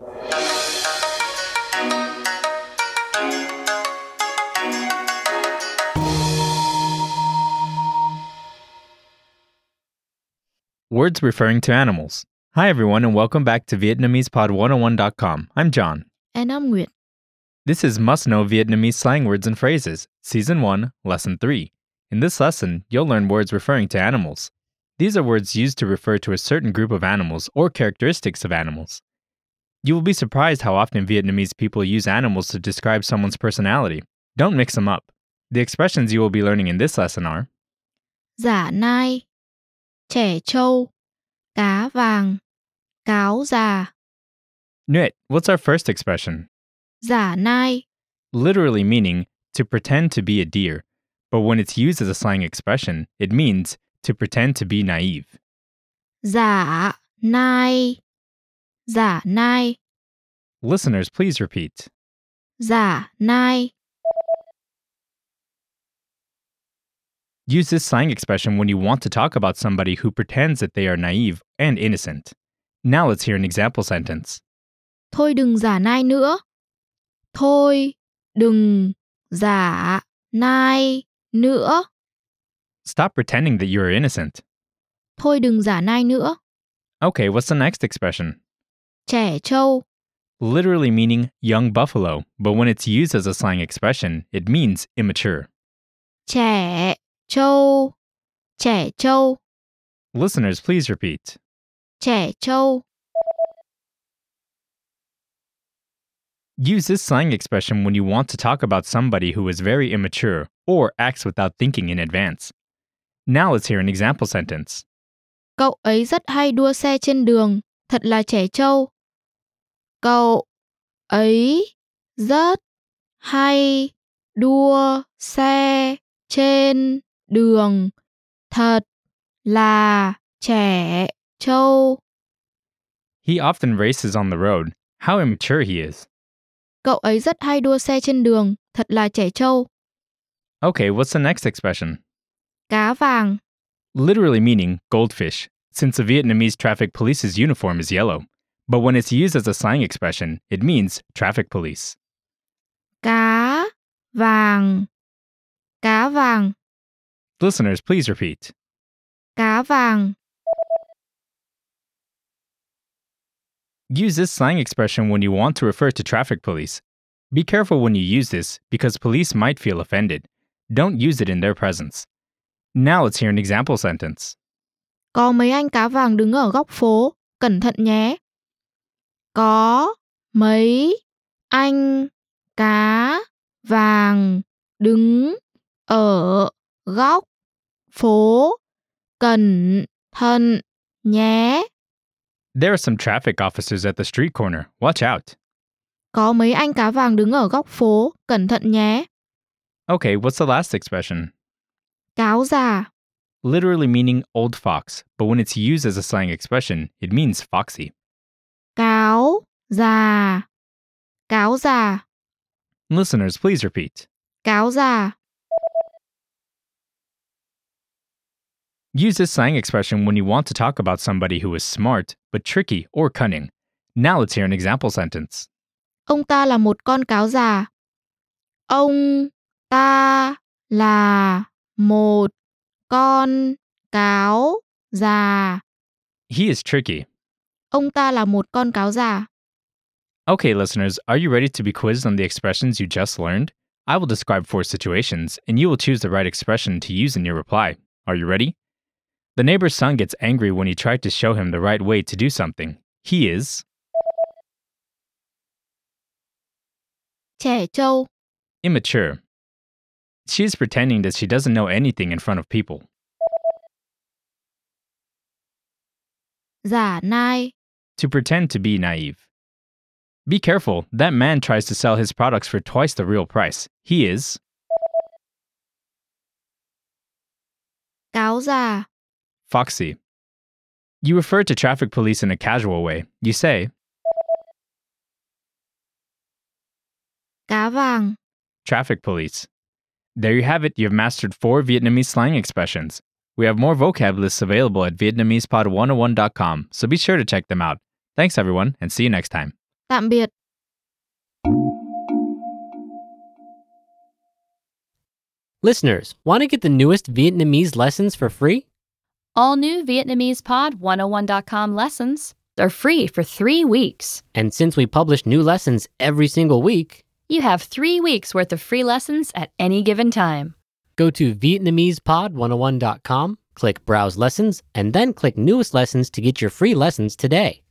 Words referring to animals. Hi, everyone, and welcome back to VietnamesePod101.com. I'm John. And I'm Nguyệt. This is Must Know Vietnamese Slang Words and Phrases, Season 1, Lesson 3. In this lesson, you'll learn words referring to animals. These are words used to refer to a certain group of animals or characteristics of animals. You will be surprised how often Vietnamese people use animals to describe someone's personality. Don't mix them up. The expressions you will be learning in this lesson are Giả nai, trẻ trâu, cá vàng, cáo già. Nguyệt, what's our first expression? Giả nai, Literally meaning to pretend to be a deer, but when it's used as a slang expression, it means to pretend to be naive. giả nai, giả nai, Listeners, please repeat. giả nai. Use this slang expression when you want to talk about somebody who pretends that they are naive and innocent. Now let's hear an example sentence. Thôi đừng giả nai nữa. Thôi đừng giả nai nữa. Stop pretending that you are innocent. Thôi đừng giả nai nữa. Okay, what's the next expression? Trẻ trâu, Literally meaning young buffalo, but when it's used as a slang expression, it means immature. trẻ trâu, trẻ trâu, Listeners, please repeat. trẻ trâu. Use this slang expression when you want to talk about somebody who is very immature or acts without thinking in advance. Now let's hear an example sentence. Cậu ấy rất hay đua xe trên đường, thật là trẻ trâu. Cậu ấy rất hay đua xe trên đường, thật là trẻ trâu. He often races on the road. How immature he is. Cậu ấy rất hay đua xe trên đường, thật là trẻ trâu. Okay, what's the next expression? Cá vàng, Literally meaning goldfish, since the Vietnamese traffic police's uniform is yellow. But when it's used as a slang expression, it means traffic police. cá vàng, cá vàng, Listeners, please repeat. cá vàng. Use this slang expression when you want to refer to traffic police. Be careful when you use this because police might feel offended. Don't use it in their presence. Now let's hear an example sentence. Có mấy anh cá vàng đứng ở góc phố, cẩn thận nhé. Có mấy anh cá vàng đứng ở góc phố, cẩn thận nhé. There are some traffic officers at the street corner. Watch out. Có mấy anh cá vàng đứng ở góc phố, cẩn thận nhé. Okay, what's the last expression? Cáo già, Literally meaning old fox, but when it's used as a slang expression, it means foxy. Già, cáo già, Listeners, please repeat. cáo già. Use this slang expression when you want to talk about somebody who is smart, but tricky or cunning. Now let's hear an example sentence. Ông ta là một con cáo già. Ông ta là một con cáo già. He is tricky. Ông ta là một con cáo già. Okay, listeners, are you ready to be quizzed on the expressions you just learned? I will describe four situations, and you will choose the right expression to use in your reply. Are you ready? The neighbor's son gets angry when you try to show him the right way to do something. He is immature. She is pretending that she doesn't know anything in front of people. To pretend to be naive. Be careful, that man tries to sell his products for twice the real price. He is foxy. You refer to traffic police in a casual way. You say, traffic police. There you have it. You've mastered four Vietnamese slang expressions. We have more vocab lists available at VietnamesePod101.com, so be sure to check them out. Thanks, everyone, and see you next time. Tạm biệt. Listeners, want to get the newest Vietnamese lessons for free? All new Vietnamese Pod 101.com lessons are free for three weeks. And since we publish new lessons every single week, You have three weeks worth of free lessons at any given time. go to Vietnamesepod101.com, click Browse Lessons, and then click Newest Lessons to get your free lessons today.